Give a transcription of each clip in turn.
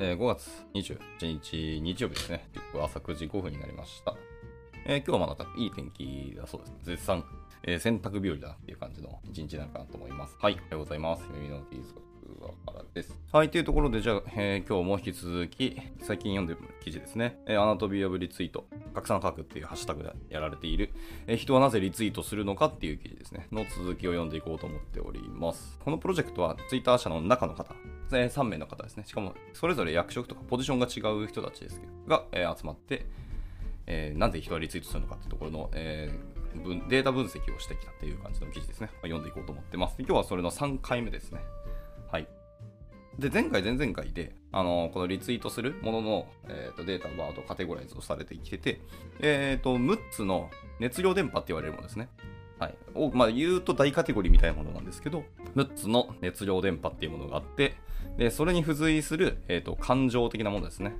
えー5月21日日曜日ですね。朝9時5分になりました。えー今日はまだいい天気だそうです。絶賛、えー洗濯日和だなっていう感じの一日なのかなと思います。はい、おはようございます。耳のキーズはからです。はい、というところで、じゃあ、えー今日も引き続き、最近読んでる記事ですね。えーアナトビアブリツイート、拡散書くっていうハッシュタグでやられている、えー人はなぜリツイートするのかっていう記事ですね。の続きを読んでいこうと思っております。このプロジェクトは、ツイッター社の中の方、え3名の方ですね。しかも、それぞれ役職とかポジションが違う人たちですけど、が、えー集まって、えーなぜ人はリツイートするのかっていうところの、えーデータ分析をしてきたっていう感じの記事ですね。ま読んでいこうと思ってます。今日はそれの3回目ですね。で、前回、前々回で、あのこのリツイートするものの、えーとデータバーとカテゴライズをされてきてて、えーと、6つの熱量電波って言われるものですね。はい。を、まあ、言うと大カテゴリーみたいなものなんですけど、6つの熱量電波っていうものがあって、で、それに付随する、えーと、感情的なものですね。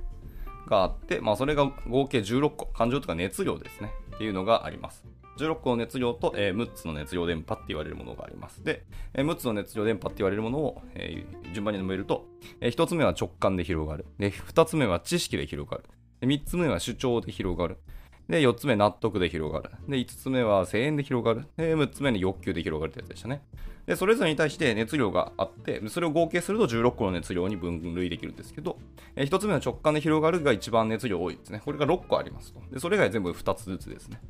があって、まあ、それが合計16個、感情とか熱量ですね。っていうのがあります。16個の熱量と、えー6つの熱量電波って言われるものがあります。で、えー6つの熱量電波って言われるものを、えー順番に述べると、え1つ目は直感で広がる。で、2つ目は知識で広がる。で3つ目は主張で広がる。で、4つ目納得で広がる。で、5つ目は声援で広がる。で、6つ目に欲求で広がるってやつでしたね。で、それぞれに対して熱量があって、それを合計すると16個の熱量に分類できるんですけど、え1つ目の直感で広がるが一番熱量多いですね。これが6個ありますと。で、それ以外全部2つずつですね。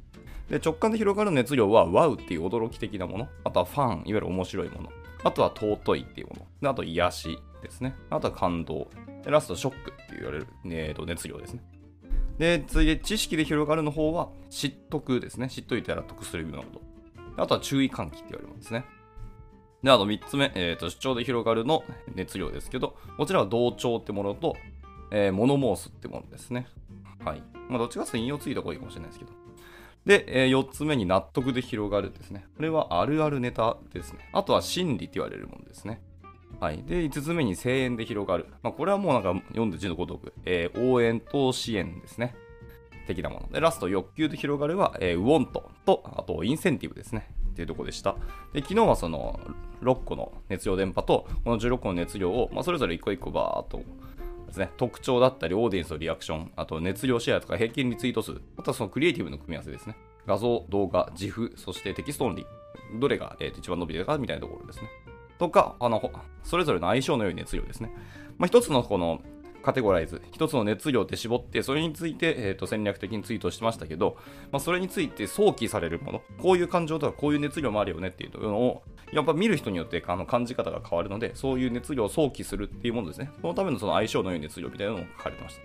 で、直感で広がる熱量は、ワウっていう驚き的なもの。あとはファン、いわゆる面白いもの。あとは尊いっていうもの。であと癒しですね。あとは感動。で、ラストショックって言われる、えーと熱量ですね。で、次で知識で広がるの方は、知得ですね。知っといたら得するようなこと。あとは注意喚起って言われるものですね。で、あと3つ目、えーと主張で広がるの熱量ですけど、こちらは同調ってものと、えー、モノモースってものですね。はい。まあ、どっちかというと引用ツイートが多いかもしれないですけど。で、え4つ目に納得で広がるですね。これはあるあるネタですね。あとは心理って言われるものですね。はい。で、5つ目に声援で広がる。まあ、これはもうなんか読んで字のごとく、えー応援と支援ですね。的なもの。で、ラスト、欲求で広がるは、えー、 want と、あと、インセンティブですね。っていうとこでした。で、昨日はその、6個の熱量伝播と、この16個の熱量を、まあ、それぞれ1個1個バーっとですね、特徴だったり、オーディエンスのリアクション、あと熱量シェアとか平均リツイート数、あとはそのクリエイティブの組み合わせですね。画像、動画、 GIF、そしてテキストオンリー。どれが、えーと一番伸びてるかみたいなところですね。とか、あの、それぞれの相性の良い熱量ですね。まあ、一つのこのカテゴライズ、一つの熱量って絞って、それについて、えー、と戦略的にツイートしてましたけど、まあ、それについて想起されるもの、こういう感情とかこういう熱量もあるよねっていうのを、やっぱ見る人によってあの感じ方が変わるので、そういう熱量を想起するっていうものですね。そのためのその相性の良い熱量みたいなのも書かれてました。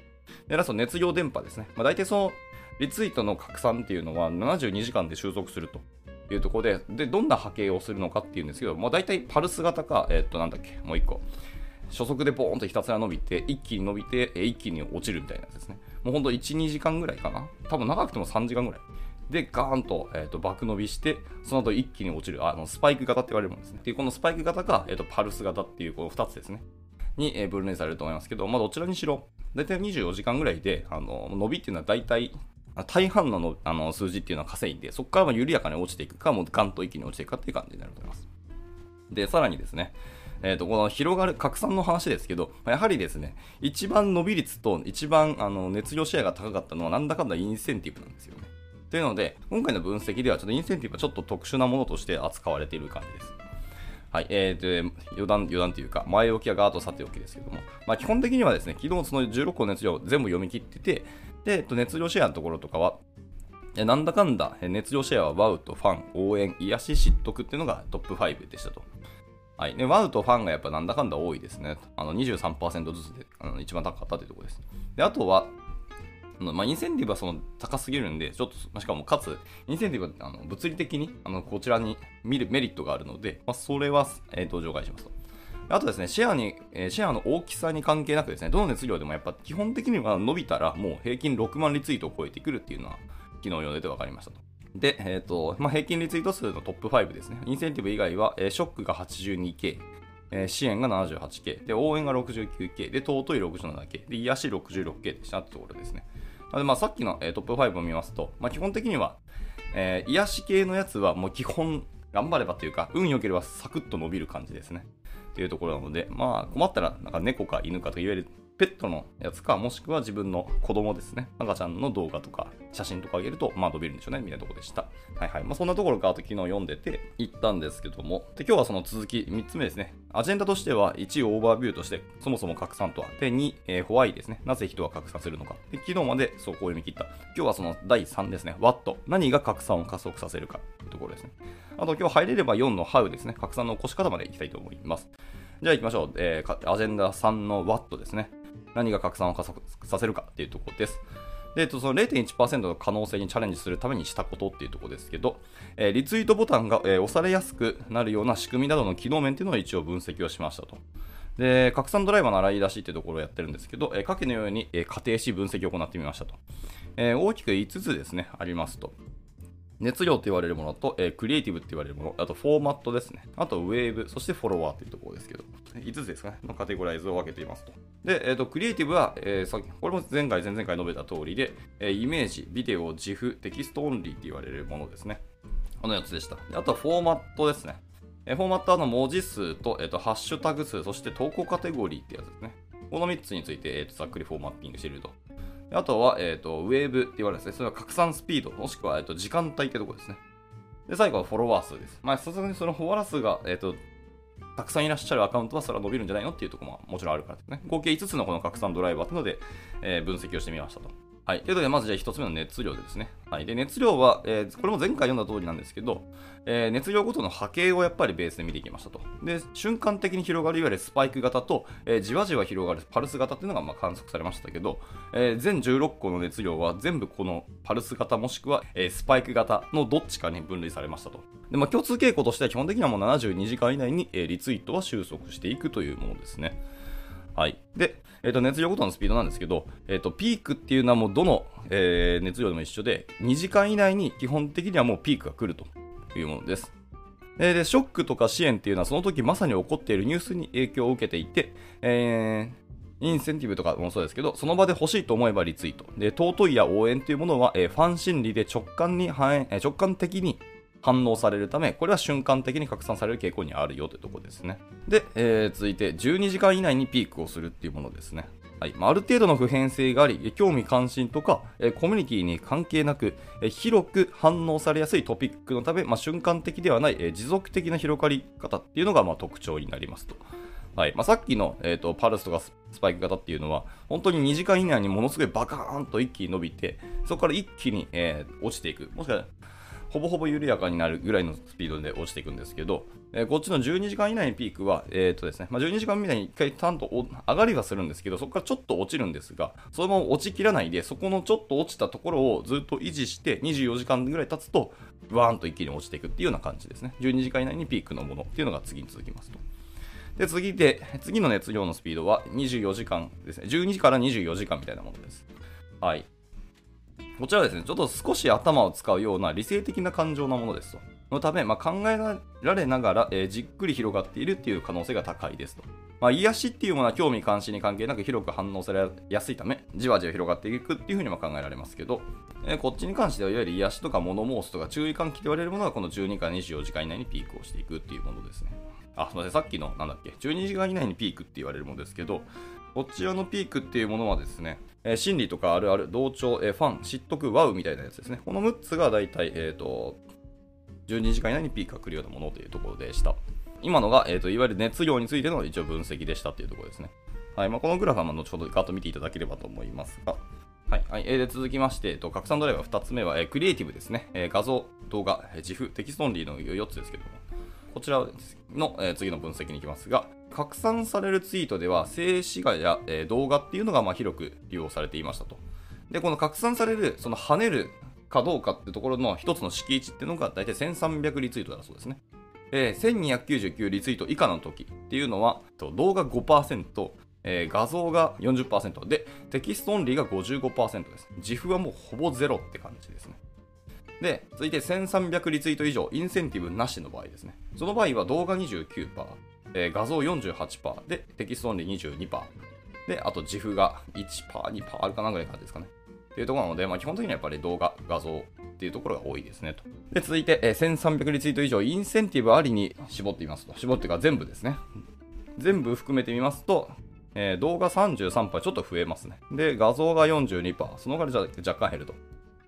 で、ラスト、熱量電波ですね。まあ、大体そのリツイートの拡散っていうのは72時間で収束すると。いうところで、で、どんな波形をするのかっていうんですけど、まあ、大体パルス型か、えーっと、なんだっけ、もう一個。初速でボーンとひたすら伸びて、一気に伸びて、え一気に落ちるみたいなやつですね。もうほんと1、2時間ぐらいかな。多分長くても3時間ぐらい。で、ガーンと,、えー、と爆伸びして、その後一気に落ちる、あのスパイク型って言われるものですね。で、このスパイク型が、えー、とパルス型っていうこの2つですね。に、えー分類されると思いますけど、まあ、どちらにしろ、大体24時間ぐらいで、あの伸びっていうのは大体、あ大半ののあの数字っていうのは稼いで、そこからまあ緩やかに落ちていくか、もうガンと一気に落ちていくかっていう感じになると思います。で、さらにですね、えー、とこの広がる拡散の話ですけど、やはりですね、一番伸び率と一番あの熱量シェアが高かったのは、なんだかんだインセンティブなんですよね。というので、今回の分析では、ちょっとインセンティブはちょっと特殊なものとして扱われている感じです。はい、えー、と余談、余談というか、前置きはガードさておきですけども、まあ、基本的にはですね、昨日その16個の熱量を全部読み切ってて、で、えっと、熱量シェアのところとかは、なんだかんだ、熱量シェアはワウとファン、応援、癒し、知得っていうのがトップ5でしたと。はい。で、ワウとファンがやっぱなんだかんだ多いですね。あの23%ずつであの一番高かったというところです。で、あとは、あのまあ、インセンティブはその高すぎるんで、ちょっと、しかもかつ、インセンティブはあの物理的にあのこちらに見るメリットがあるので、まあ、それは、えーと除外しますと。あとですね、シェアに、えーシェアの大きさに関係なくですね、どの熱量でもやっぱ基本的には伸びたらもう平均6万リツイートを超えてくるっていうのは昨日読んでて分かりましたと。で、えっ、と、まあ、平均リツイート数のトップ5ですね。インセンティブ以外は、えーショックが 82K、えー支援が 78K、で、応援が 69K、で、尊い 67K、で、癒し 66K でしたってところですね。なので、まあ、さっきの、えートップ5を見ますと、まあ、基本的には、えー癒し系のやつはもう基本、頑張ればというか、運良ければサクッと伸びる感じですね。っていうところなので、まあ、困ったら、なんか猫か犬かと言えるペットのやつか、もしくは自分の子供ですね。赤ちゃんの動画とか写真とかあげると、まあ伸びるんでしょうね、みたいなとこでした。はいはい。まあそんなところかと昨日読んでて行ったんですけども、で今日はその続き、3つ目ですね。アジェンダとしては、1オーバービューとして、そもそも拡散とは。で、2、えー、ホワイですね。なぜ人は拡散するのか。で、昨日までそこを読み切った。今日はその第3ですね。What？何が拡散を加速させるかというところですね。あと今日入れれば4の How ですね。拡散の起こし方までいきたいと思います。じゃあ行きましょう。えー、アジェンダ3の What ですね。何が拡散を加速させるかっていうところです。で、その0.1%の可能性にチャレンジするためにしたことっていうところですけど、えー、リツイートボタンが、えー、押されやすくなるような仕組みなどの機能面っていうのを一応分析をしましたと。で、拡散ドライバーの洗い出しっていうところをやってるんですけど、えー、下記のように、えー、仮定し分析を行ってみましたと。え、大きく5つですね、ありますと。熱量と言われるものと、えー、クリエイティブって言われるもの、あとフォーマットですね。あとウェーブ、そしてフォロワーというところですけど、5つですかね、のカテゴライズを分けていますと。で、え、ー、と、クリエイティブは、えー、さこれも前回、前々回述べた通りで、え、イメージ、ビデオ、 GIF、テキストオンリーって言われるものですね。この4つでした。あとはフォーマットですね。えフォーマットはの文字数と、えっ、と、ハッシュタグ数、そして投稿カテゴリーってやつですね。この3つについて、えっ、と、ざっくりフォーマッティングしていると。あとは、えっ、と、ウェーブって言われるんですね。それは拡散スピード、もしくは、えっ、と、時間帯ってとこですね。で、最後はフォロワー数です。まあ、さすがにそのフォロワー数が、えっ、ー、と、たくさんいらっしゃるアカウントはそれは伸びるんじゃないのっていうところももちろんあるからですね。合計5つのこの拡散ドライバーというので、えー、分析をしてみましたと。はい。ということで、まずじゃあ1つ目の熱量ですね。はい。で、熱量は、えー、これも前回読んだ通りなんですけど、えー、熱量ごとの波形をやっぱりベースで見ていきましたと。で、瞬間的に広がるいわゆるスパイク型と、えー、じわじわ広がるパルス型っていうのがま観測されましたけど、え、全16個の熱量は全部このパルス型もしくは、え、スパイク型のどっちかに分類されましたと。で、まあ、共通傾向としては基本的にはもう72時間以内に、え、リツイートは収束していくというものですね。はい。で、えっ、ー、と、熱量ごとのスピードなんですけど、えっ、ー、と、ピークっていうのはもうどの、えー、熱量でも一緒で、2時間以内に基本的にはもうピークが来るというものです。で、ショックとか支援っていうのはその時まさに起こっているニュースに影響を受けていて、えー、インセンティブとかもそうですけど、その場で欲しいと思えばリツイート。で、尊いや応援というものは、えー、ファン心理で直感に反映、直感的に反応されるため、これは瞬間的に拡散される傾向にあるよというところですね。で、えー、続いて12時間以内にピークをするっていうものですね。はいあ、る程度の普遍性があり、興味関心とか、えコミュニティに関係なく、え広く反応されやすいトピックのため、まあ、瞬間的ではない、え持続的な広がり方っていうのがま特徴になりますと。はいまあ、さっきの、えーと、パルスとかスパイク型っていうのは、本当に2時間以内にものすごいバカーンと一気に伸びて、そこから一気に、えー、落ちていく。もしくはほぼほぼ緩やかになるぐらいのスピードで落ちていくんですけど、えー、こっちの12時間以内にピークは、えーとですねまあ、12時間以内に1回ちゃんと上がりはするんですけど、そこからちょっと落ちるんですが、そのまま落ちきらないで、そこのちょっと落ちたところをずっと維持して、24時間ぐらい経つと、ワーンと一気に落ちていくっていうような感じですね。12時間以内にピークのものっていうのが次に続きますと。で、次で、次の熱量のスピードは24時間ですね。12時から24時間みたいなものです。はい。こちらはですね、ちょっと少し頭を使うような理性的な感情なものですと。のため、まあ、考えられながら、えー、じっくり広がっているっていう可能性が高いですと。まあ、癒しっていうものは興味関心に関係なく広く反応されやすいため、じわじわ広がっていくっていうふうにも考えられますけど、えー、こっちに関しては、いわゆる癒しとか物申すとか注意喚起と言われるものは、この12から24時間以内にピークをしていくっていうものですね。あ、すみません、さっきの、なんだっけ、12時間以内にピークって言われるものですけど、こちらのピークっていうものはですね、えー、心理とかあるある、同調、えー、ファン、知っ得、 wow みたいなやつですね。この6つが大体、えっ、ー、と、12時間以内にピークが来るようなものというところでした。今のが、えーと、いわゆる熱量についての一応分析でしたというところですね。はいまあ、このグラフは後ほどガッと見ていただければと思いますが、はい。はい、えー、で続きまして、えー、と拡散ドライバー2つ目は、えー、クリエイティブですね。えー、画像、動画、えー、 GIF、テキストオンリーの4つですけども、こちらの、えー、次の分析に行きますが、拡散されるツイートでは、静止画や、えー、動画っていうのがまあ広く利用されていましたと。で、この拡散される、その跳ねるかどうかってところの一つの閾値っていうのが大体1300リツイートだそうですね。えー、1299リツイート以下の時っていうのは、動画5%、えー、画像が40%で、テキストオンリーが55%です。自負はもうほぼゼロって感じですね。で、続いて1300リツイート以上、インセンティブなしの場合ですね。その場合は動画29%、えー、画像48%で、テキストオンリー22%。で、あと GIFが1%、2%あるかなぐらいの感じですかね。っていうところなので、まあ、基本的にはやっぱり動画、画像っていうところが多いですねと。で、続いて、えー、1300リツイート以上、インセンティブありに絞ってみますと。絞ってか全部ですね。全部含めてみますと、えー、動画33%ちょっと増えますね。で、画像が42%、その代わりじゃ若干減ると。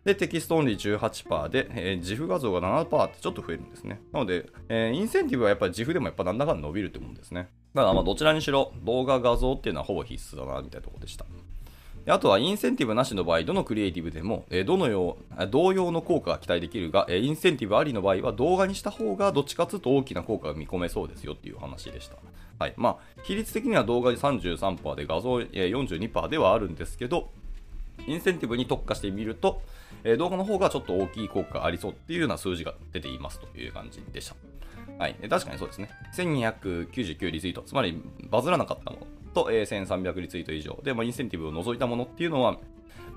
で、テキストオンリー18%で、えー、 GIF画像が7%ってちょっと増えるんですね。なので、えー、インセンティブはやっぱり GIFでもやっぱなんだかんだ伸びるってもんですね。だからまあどちらにしろ動画画像っていうのはほぼ必須だなみたいなところでした。であとはインセンティブなしの場合、どのクリエイティブでも、え、どのよう、同様の効果が期待できるが、え、インセンティブありの場合は動画にした方がどっちかというと大きな効果が見込めそうですよっていう話でした。はい。まあ、比率的には動画で33%で画像、え、42%ではあるんですけど、インセンティブに特化してみると、え、動画の方がちょっと大きい効果ありそうっていうような数字が出ていますという感じでした。はい。確かにそうですね。1299リツイート、つまりバズらなかったものと、えー、1300リツイート以上で、まあ、インセンティブを除いたものっていうのは、ま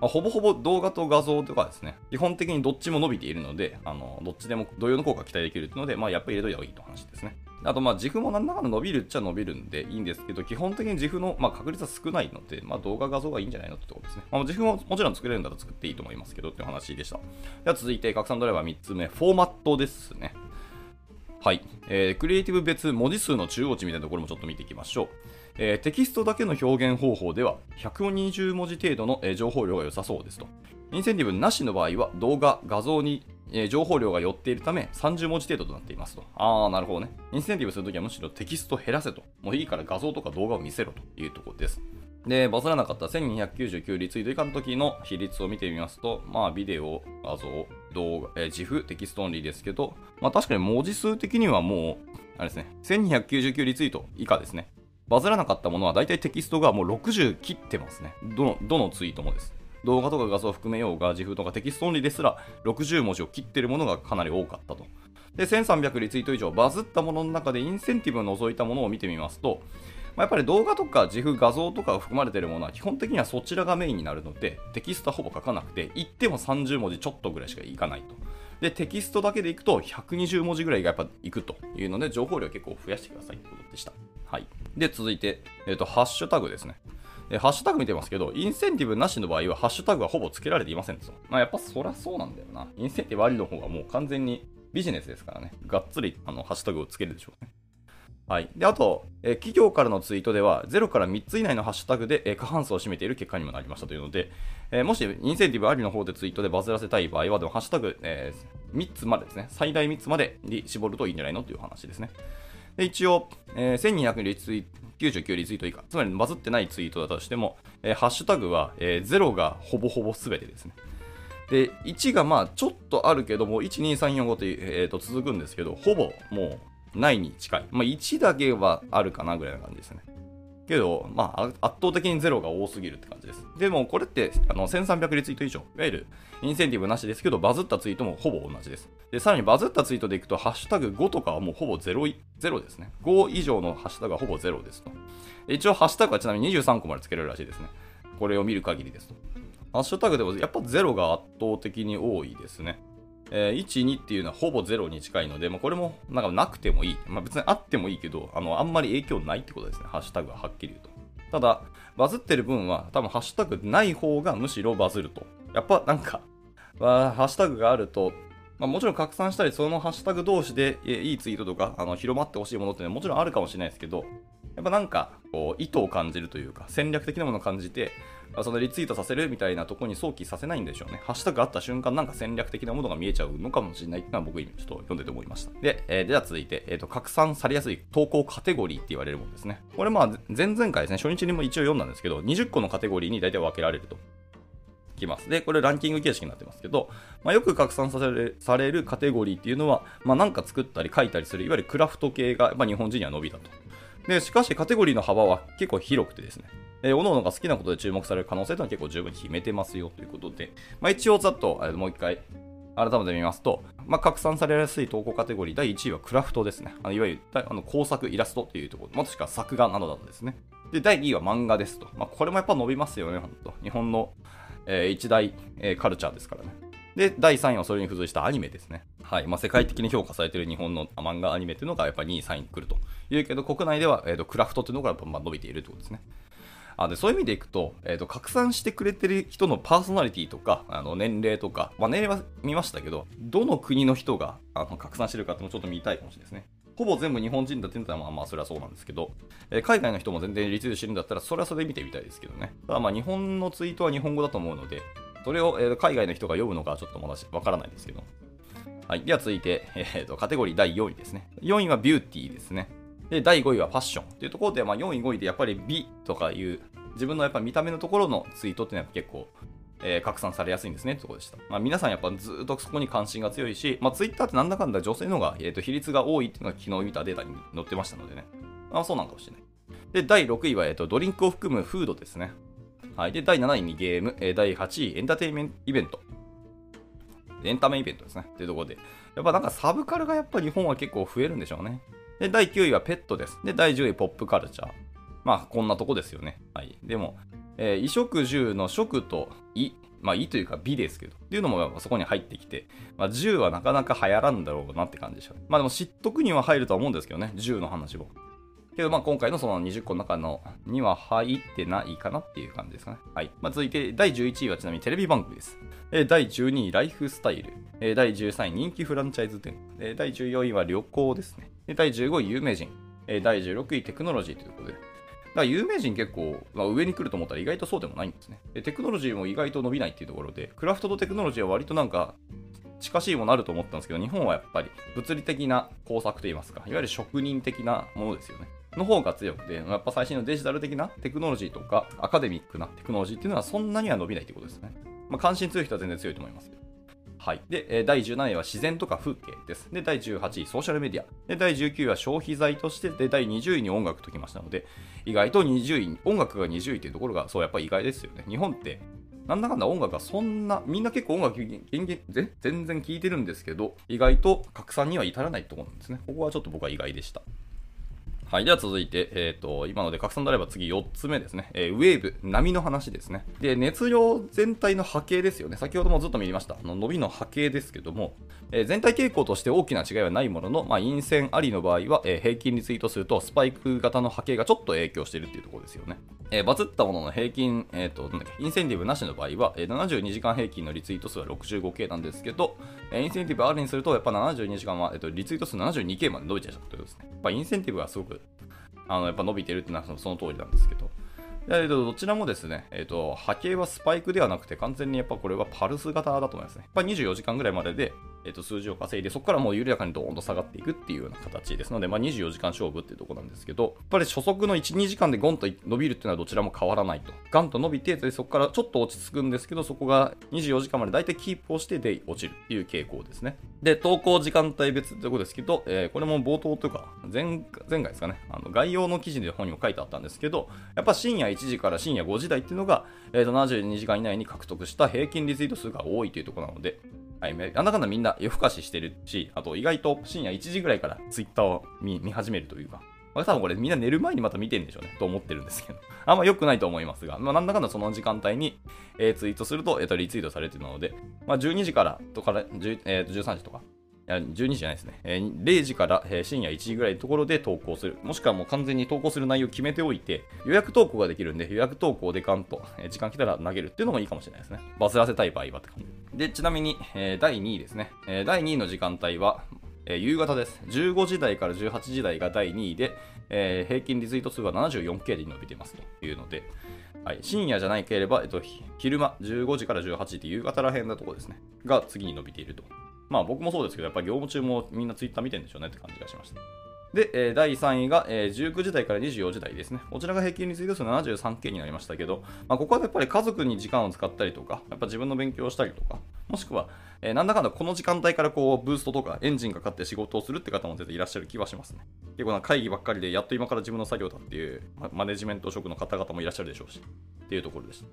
あ、ほぼほぼ動画と画像とかですね、基本的にどっちも伸びているので、あのどっちでも同様の効果が期待できるっていうので、まあ、やっぱり入れといた方がいいと話ですね。あと、まあ、自負もなんだかんだ伸びるっちゃ伸びるんでいいんですけど、基本的に自負の、まあ、確率は少ないので、まあ、動画画像がいいんじゃないのってところですね。まあ、自負ももちろん作れるんだったら作っていいと思いますけどっていう話でした。では続いて、拡散ドライバー3つ目、フォーマットですね。はい、えー、クリエイティブ別文字数の中央値みたいなところもちょっと見ていきましょう。えー、テキストだけの表現方法では120文字程度の、えー、情報量が良さそうですと。インセンティブなしの場合は動画、画像に、えー、情報量が寄っているため30文字程度となっていますと。あー、なるほどね。インセンティブするときはむしろテキスト減らせと。もういいから画像とか動画を見せろというところです。で、バズらなかった1299リツイート以下の時の比率を見てみますと、まあ、ビデオ、画像、動画、えー、 GIF、テキストオンリーですけど、まあ、確かに文字数的にはもう、あれですね、1299リツイート以下ですね。バズらなかったものは大体テキストがもう60切ってますね。どの、どのツイートもです。動画とか画像を含めようが、 GIFとかテキストオンリーですら60文字を切ってるものがかなり多かったと。で、1300リツイート以上バズったものの中でインセンティブを除いたものを見てみますと、ま、やっぱり動画とか GIF画像とかが含まれているものは基本的にはそちらがメインになるのでテキストはほぼ書かなくていっても30文字ちょっとぐらいしかいかないとでテキストだけでいくと120文字ぐらいがやっぱいくというので情報量結構増やしてくださいということでしたはいで続いて、えーと、ハッシュタグですねでハッシュタグ見てますけど、インセンティブなしの場合は、ハッシュタグはほぼつけられていませんと。まあ、やっぱそりゃそうなんだよな。インセンティブありの方がもう完全にビジネスですからね。がっつりあのハッシュタグをつけるでしょうね。はい。で、あと、え企業からのツイートでは、0から3つ以内のハッシュタグで、え過半数を占めている結果にもなりましたというので、えもし、インセンティブありの方でツイートでバズらせたい場合は、でも、ハッシュタグ、え、3つまでですね、最大3つまでに絞るといいんじゃないのという話ですね。で、一応、え、1200リツイート99リツイート以下、つまりバズってないツイートだとしても、え、ハッシュタグは、え、0がほぼほぼ全てですね。で、1がまあちょっとあるけども、1、2、3、4、5と,、えー、と続くんですけど、ほぼもうないに近い。まあ、1だけはあるかなぐらいな感じですね。けど、まあ、圧倒的にゼロが多すぎるって感じです。でも、これって、あの、1300リツイート以上、いわゆる、インセンティブなしですけど、バズったツイートもほぼ同じです。で、さらにバズったツイートでいくと、ハッシュタグ5とかはもうほぼゼロ、ゼロですね。5以上のハッシュタグはほぼゼロですと。一応、ハッシュタグはちなみに23個までつけられるらしいですね。これを見る限りですと。ハッシュタグでもやっぱゼロが圧倒的に多いですね。えー、1、2っていうのはほぼ0に近いので、まあ、これもなんかなくてもいい。まあ、別にあってもいいけど、あの、あんまり影響ないってことですね。ハッシュタグははっきり言うと。ただ、バズってる分は多分ハッシュタグない方がむしろバズると。やっぱなんか、ハッシュタグがあると、まあ、もちろん拡散したり、そのハッシュタグ同士でいいツイートとか、あの広まってほしいものっていうのはもちろんあるかもしれないですけど、やっぱなんか、こう、意図を感じるというか、戦略的なものを感じて、そのリツイートさせるみたいなとこに想起させないんでしょうね。ハッシュタグあった瞬間、なんか戦略的なものが見えちゃうのかもしれないっていうのは僕ちょっと読んでて思いました。で、えー、では続いて、えっ、ー、と、拡散されやすい投稿カテゴリーって言われるものですね。これまあ、前々回ですね、初日にも一応読んだんですけど、20個のカテゴリーに大体分けられると。きます。で、これランキング形式になってますけど、まあ、よく拡散されされるカテゴリーっていうのは、まあ、か作ったり書いたりする、いわゆるクラフト系が、まあ、日本人には伸びたと。で、しかしカテゴリーの幅は結構広くてですね、えー、各々が好きなことで注目される可能性というのは結構十分に秘めてますよということで、まあ、一応ざっと、え、もう一回改めて見ますと、まあ、拡散されやすい投稿カテゴリー第1位はクラフトですね。あのいわゆるあの工作、イラストっていうところ、もしくは作画などだとですね。で、第2位は漫画ですと。まあ、これもやっぱ伸びますよね、本当日本の、えー、一大、えー、カルチャーですからね。で、第3位はそれに付随したアニメですね。はい。まあ、世界的に評価されている日本の漫画アニメっていうのがやっぱり2位、3位に来るというけど、国内では、えーと、クラフトっていうのがやっぱまあ伸びているということですね。あでそういう意味でいくと、えーと、拡散してくれてる人のパーソナリティとか、あの年齢とか、まあ、年齢は見ましたけど、どの国の人があの拡散してるかってもちょっと見たいかもしれないですね。ほぼ全部日本人だって言ったらまあまあそれはそうなんですけど、えー、海外の人も全然リツイートしてるんだったらそれはそれで見てみたいですけどね。ただまあ日本のツイートは日本語だと思うので、それを、えー、海外の人が読むのかちょっとまだわからないですけど。はい。では続いて、えーと、カテゴリー第4位ですね。4位はビューティーですね。で、第5位はファッションというところで、まあ、4位、5位でやっぱり美とかいう自分のやっぱ見た目のところのツイートっていうのは結構えー、拡散されやすいんですねってところでした。まあ、皆さんやっぱずっとそこに関心が強いし、まあ、ツイッターってなんだかんだ女性の方が、えー、と比率が多いっていうのが昨日見たデータに載ってましたのでね。まあそうなんかもしれない。で、第6位は、えーと、ドリンクを含むフードですね。はい。で、第7位にゲーム、え、第8位、エンターテイメントイベント。エンタメイベントですね。っていうところで。やっぱなんかサブカルがやっぱ日本は結構増えるんでしょうね。で、第9位はペットです。で、第10位ポップカルチャー。まあ、こんなとこですよね。はい。でも、えー、衣食住の食と衣、まあ衣というか美ですけど、っていうのもそこに入ってきて、まあ銃はなかなか流行らんだろうなって感じでした。まあでも知っとくには入るとは思うんですけどね、銃の話も。けどまあ今回のその20個の中のには入ってないかなっていう感じですかね。はい。まあ続いて第11位はちなみにテレビ番組です。え第12位ライフスタイル。え第13位人気フランチャイズ店。え第14位は旅行ですね。で第15位有名人。え第16位テクノロジーということで、から有名人結構、まあ、上に来ると思ったら意外とそうでもないんですねで。テクノロジーも意外と伸びないっていうところで、クラフトとテクノロジーは割となんか近しいものあると思ったんですけど、日本はやっぱり物理的な工作といいますか、いわゆる職人的なものですよね。の方が強くて、やっぱ最新のデジタル的なテクノロジーとか、アカデミックなテクノロジーっていうのはそんなには伸びないってことですね。まあ、関心強い人は全然強いと思います。はい。で、第17位は自然とか風景です。で、第18位、ソーシャルメディア。で、第19位は消費財として、で、第20位に音楽ときましたので、意外と20位、音楽が20位というところが、そう、やっぱり意外ですよね。日本って、なんだかんだ音楽がそんな、みんな結構音楽全然聴いてるんですけど、意外と拡散には至らないところなんですね。ここはちょっと僕は意外でした。はい。では続いて、えっ、ー、と、今ので拡散であれば次4つ目ですね。えー、ウェーブ、波の話ですね。で、熱量全体の波形ですよね。先ほどもずっと見ました。あの伸びの波形ですけども、えー、全体傾向として大きな違いはないものの、まあ、陰線ありの場合は、えー、平均リツイートすると、スパイク型の波形がちょっと影響しているっていうところですよね。えー、バズったものの平均、えっ、と、なんだっけ、インセンティブなしの場合は、えー、72時間平均のリツイート数は 65K なんですけど、えー、インセンティブありにすると、やっぱ72時間は、えっ、と、リツイート数 72K まで伸びちゃうということですね。やっぱインセンティブはすごくあのやっぱ伸びてるっていうのはその通りなんですけど。どちらもですね、えっ、ー、と、波形はスパイクではなくて、完全にやっぱこれはパルス型だと思いますね。やっぱ24時間ぐらいまでで、えー、と数字を稼いで、そこからもう緩やかにドーンと下がっていくっていうような形ですので、まあ、24時間勝負っていうところなんですけど、やっぱり初速の1、2時間でゴンと伸びるっていうのはどちらも変わらないと。ガンと伸びて、でそこからちょっと落ち着くんですけど、そこが24時間まで大体キープをしてで落ちるっていう傾向ですね。で、投稿時間帯別ってところですけど、えー、これも冒頭というか前、前回ですかね、あの概要の記事で本にも書いてあったんですけど、やっぱ深夜1時から深夜5時台っていうのが、えー、と72時間以内に獲得した平均リツイート数が多いというところなので、はい、なんだかんだみんな夜更かししてるし、あと意外と深夜1時ぐらいからツイッターを見始めるというか、まあ、多分これみんな寝る前にまた見てるんでしょうね、と思ってるんですけど。あんま良くないと思いますが、まあ、なんだかんだその時間帯に、えー、ツイートすると、えー、とリツイートされてるので、まあ、12時からとから、えー、と13時とか、12時じゃないですね、えー、0時から、深夜1時ぐらいのところで投稿する。もしくはもう完全に投稿する内容を決めておいて、予約投稿ができるんで、予約投稿でガンと、えー、時間来たら投げるっていうのもいいかもしれないですね。バズらせたい場合はって感じ。で、ちなみに、えー、第2位ですね。えー、第2位の時間帯は、え、夕方です。15時台から18時台が第2位で、えー、平均リツイート数は 74K で伸びてますというので、はい、深夜じゃないければ、えっと、昼間、15時から18時って夕方ら辺のところですね、が次に伸びているとまあ僕もそうですけど、やっぱり業務中もみんなツイッター見てるんでしょうねって感じがしました。で、え、第3位が、え、19時台から24時台ですね。こちらが平均について数 73K になりましたけど、まあ、ここはやっぱり家族に時間を使ったりとか、やっぱ自分の勉強をしたりとか、もしくは、え、なんだかんだこの時間帯からこうブーストとかエンジンがかかって仕事をするって方も全然いらっしゃる気はしますね。結構な会議ばっかりでやっと今から自分の作業だっていう、ま、マネジメント職の方々もいらっしゃるでしょうし、っていうところでした。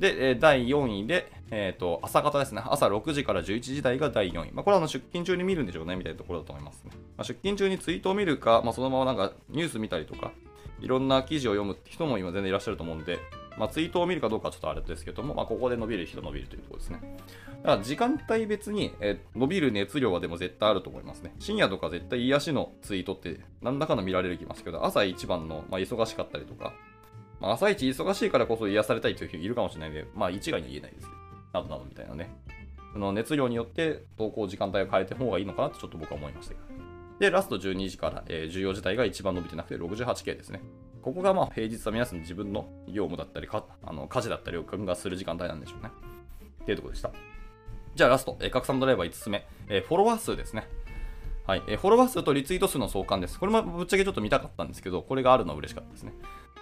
で、第4位で、えっ、ー、と、朝方ですね。朝6時から11時台が第4位。まあ、これはあの出勤中に見るんでしょうね、みたいなところだと思いますね。まあ、出勤中にツイートを見るか、まあ、そのままなんかニュース見たりとか、いろんな記事を読むって人も今全然いらっしゃると思うんで、まあ、ツイートを見るかどうかちょっとあれですけども、まあ、ここで伸びる人伸びるというところですね。だから時間帯別に、え伸びる熱量はでも絶対あると思いますね。深夜とか絶対癒しのツイートって何らかの見られる気ますけど、朝一番の、まあ、忙しかったりとか、まあ、朝一忙しいからこそ癒されたいという人いるかもしれないので、まあ一概には言えないですけど、などなどみたいなね。その熱量によって投稿時間帯を変えて方がいいのかなってちょっと僕は思いましたけど。で、ラスト12時から、えー、重要事態が一番伸びてなくて 68K ですね。ここがまあ平日は皆さん自分の業務だったりか、あの家事だったりを考えする時間帯なんでしょうね。っていうところでした。じゃあラスト、えー、拡散ドライバー5つ目、えー、フォロワー数ですね。はい、えー、フォロワー数とリツイート数の相関です。これもぶっちゃけちょっと見たかったんですけど、これがあるのは嬉しかったですね。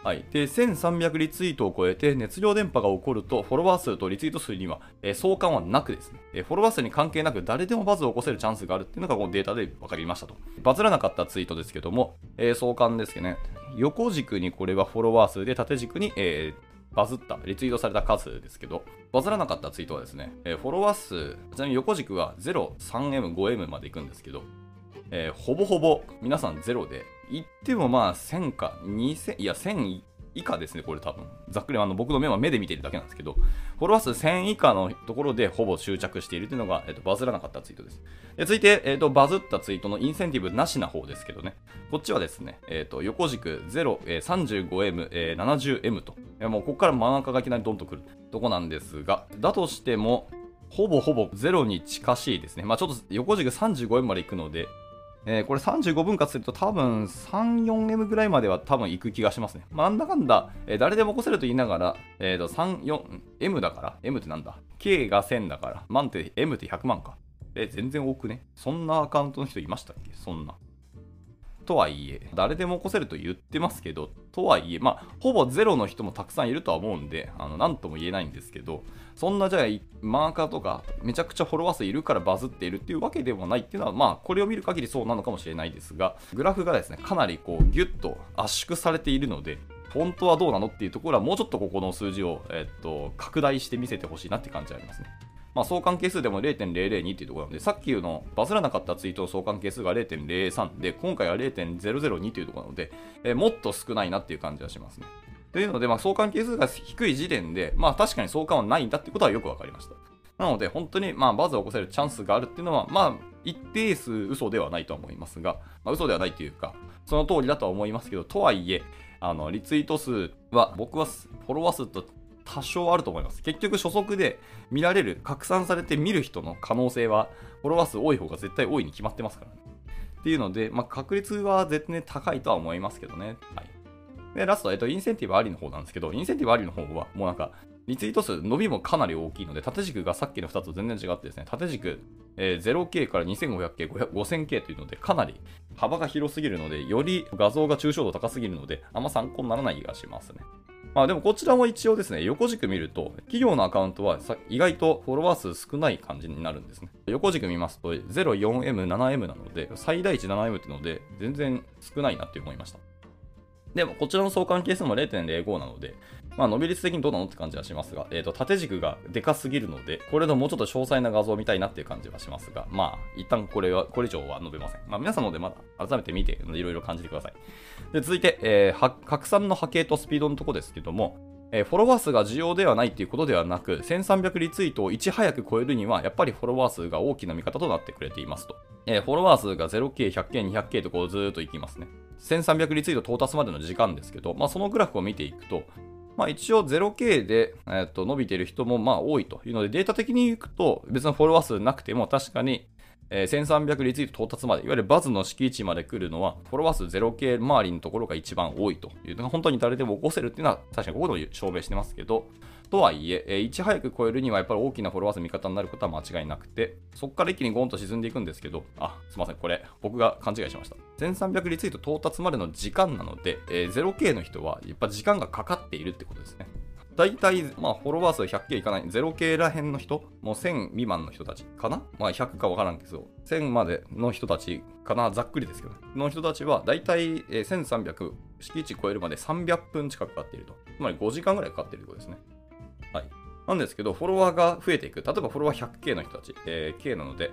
はい、で1300リツイートを超えて熱量電波が起こるとフォロワー数とリツイート数には、えー、相関はなくですね、えー、フォロワー数に関係なく誰でもバズを起こせるチャンスがあるっていうのがこのデータで分かりましたと。バズらなかったツイートですけども、えー、相関ですけどね。横軸にこれはフォロワー数で縦軸に、え、バズった、リツイートされた数ですけど、バズらなかったツイートはですね、え、フォロワー数、ちなみに横軸は0、3M、5M までいくんですけど、え、ほぼほぼ皆さん0で、言ってもまあ1000か2000、いや1000以下ですね、これ多分。ざっくりあの僕の目は目で見てるだけなんですけど、フォロワー数1000以下のところでほぼ執着しているというのが、えっと、バズらなかったツイートです。で続いて、えっと、バズったツイートのインセンティブなしな方ですけどね、こっちはですね、えっと、横軸0、えー、35M、えー、70M と、もうここから真ん中がいきなりドンとくるとこなんですが、だとしても、ほぼほぼ0に近しいですね。まあちょっと横軸 35M まで行くので、えー、これ35分割すると多分3、4M ぐらいまでは多分行く気がしますね。まあ、なんだかんだ、えー、誰でも起こせると言いながら、えー、と3、4、M だから、M ってなんだ ?K が1000だから、万って M って100万か。え、全然多くね？そんなアカウントの人いましたっけ？そんな。とはいえ、誰でも起こせると言ってますけど、とはいえ、まあ、ほぼゼロの人もたくさんいるとは思うんで、あの、なんとも言えないんですけど、そんなじゃあ、マーカーとか、めちゃくちゃフォロワー数いるからバズっているっていうわけではないっていうのは、まあ、これを見る限りそうなのかもしれないですが、グラフがですね、かなりこう、ギュッと圧縮されているので、本当はどうなのっていうところは、もうちょっとここの数字を、えっと、拡大して見せてほしいなって感じありますね。まあ、相関係数でも0.002っていうところなので、さっきのバズらなかったツイートの相関係数が0.03で、今回は0.002というところなので、えー、もっと少ないなっていう感じがしますね。というので、まあ、相関係数が低い時点で、まあ、確かに相関はないんだってことはよくわかりました。なので、本当に、まあ、バズを起こせるチャンスがあるっていうのは、まあ、一定数嘘ではないとは思いますが、まあ、嘘ではないというか、その通りだとは思いますけど、とはいえ、あの、リツイート数は、僕はフォロワー数と多少あると思います。結局初速で見られる、拡散されて見る人の可能性は、フォロワー数多い方が絶対多いに決まってますからね。っていうので、まあ、確率は絶対高いとは思いますけどね。はい。で、ラスト、えっと、インセンティブありの方なんですけど、インセンティブありの方は、もうなんか、リツイート数、伸びもかなり大きいので、縦軸がさっきの2つと全然違ってですね、縦軸、えー、0K から 2500K、5000K というので、かなり幅が広すぎるので、より画像が抽象度高すぎるので、あんま参考にならない気がしますね。まあでもこちらも一応ですね、横軸見ると、企業のアカウントは意外とフォロワー数少ない感じになるんですね。横軸見ますと、04M、7M なので、最大値 7M っていうので、全然少ないなって思いました。でも、こちらの相関係数も0.05なので、まあ、伸び率的にどうなのって感じはしますが、えっ、ー、と、縦軸がでかすぎるので、これのもうちょっと詳細な画像を見たいなっていう感じはしますが、まあ、一旦これは、これ以上は述べません。まあ、皆さんのでまだ改めて見て、いろいろ感じてください。で、続いて、えー、拡散の波形とスピードのとこですけども、えー、フォロワー数が重要ではないっていうことではなく、1300リツイートをいち早く超えるには、やっぱりフォロワー数が大きな見方となってくれていますと。えー、フォロワー数が 0K、100K、200K とこうずーっといきますね。1300リツイート到達までの時間ですけど、まあ、そのグラフを見ていくと、まあ、一応 0K で、えー、と伸びている人もまあ多いというので、データ的にいくと別のフォロワー数なくても確かにえー、1300リツイート到達まで、いわゆるバズの敷地まで来るのは、フォロワー数 0K 周りのところが一番多いというのが、本当に誰でも起こせるっていうのは、確かにここでも証明してますけど、とはいえ、え、いち早く超えるにはやっぱり大きなフォロワー数味方になることは間違いなくて、そこから一気にゴンと沈んでいくんですけど、あ、すいません、これ、僕が勘違いしました。1300リツイート到達までの時間なので、えー、0K の人はやっぱ時間がかかっているってことですね。大体、まあ、フォロワー数 100K いかない、0K ら辺の人、もう1000未満の人たちかな？まあ、100かわからんけど、1000までの人たちかな？ざっくりですけど、の人たちは、大体、え1300、敷地超えるまで300分近くかかっていると。つまり5時間ぐらいかかっているというころですね。なんですけど、フォロワーが増えていく。例えば、フォロワー 100K の人たち、えー、K なので、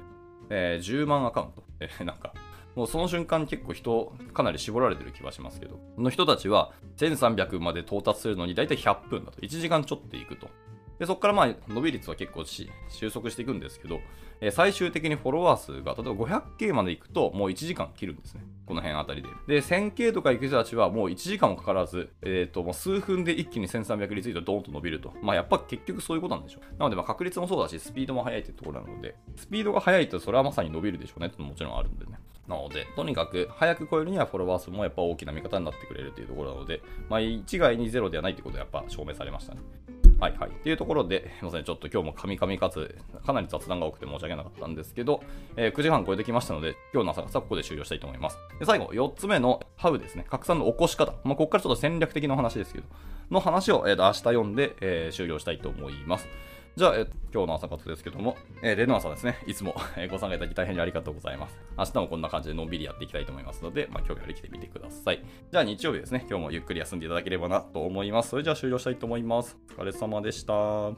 えー、10万アカウント。えー、なんか、もうその瞬間結構人かなり絞られてる気はしますけど、の人たちは1300まで到達するのに大体100分だと、1時間ちょっと行くと。でそこからまあ伸び率は結構し収束していくんですけど、えー最終的にフォロワー数が例えば 500K まで行くともう1時間切るんですね。この辺あたりで。で、1000K とか行く人たちはもう1時間もかからず、えっ、と、もう数分で一気に1300リツイートドーンと伸びると。まあやっぱ結局そういうことなんでしょう。なのでまあ確率もそうだし、スピードも速いというところなので、スピードが速いとそれはまさに伸びるでしょうねってのももちろんあるんでね。なので、とにかく早く超えるにはフォロワー数もやっぱ大きな味方になってくれるというところなので、まあ一概にゼロではないということはやっぱ証明されましたね。はいはい。というところで、すいません、ちょっと今日もカミカミかつ、かなり雑談が多くて申し訳なかったんですけど、えー9時半超えてきましたので、今日の朝方はここで終了したいと思います。で最後、4つ目のハウですね。拡散の起こし方。まあ、ここからちょっと戦略的な話ですけど、の話を、えー明日読んで、えー終了したいと思います。じゃあ、えっと、今日の朝活ですけども、えー、レノアさんですね、いつもご参加いただき大変にありがとうございます。明日もこんな感じでのんびりやっていきたいと思いますので、まあ、興味ありきてみてください。じゃあ、日曜日ですね、今日もゆっくり休んでいただければなと思います。それじゃあ、終了したいと思います。お疲れ様でした。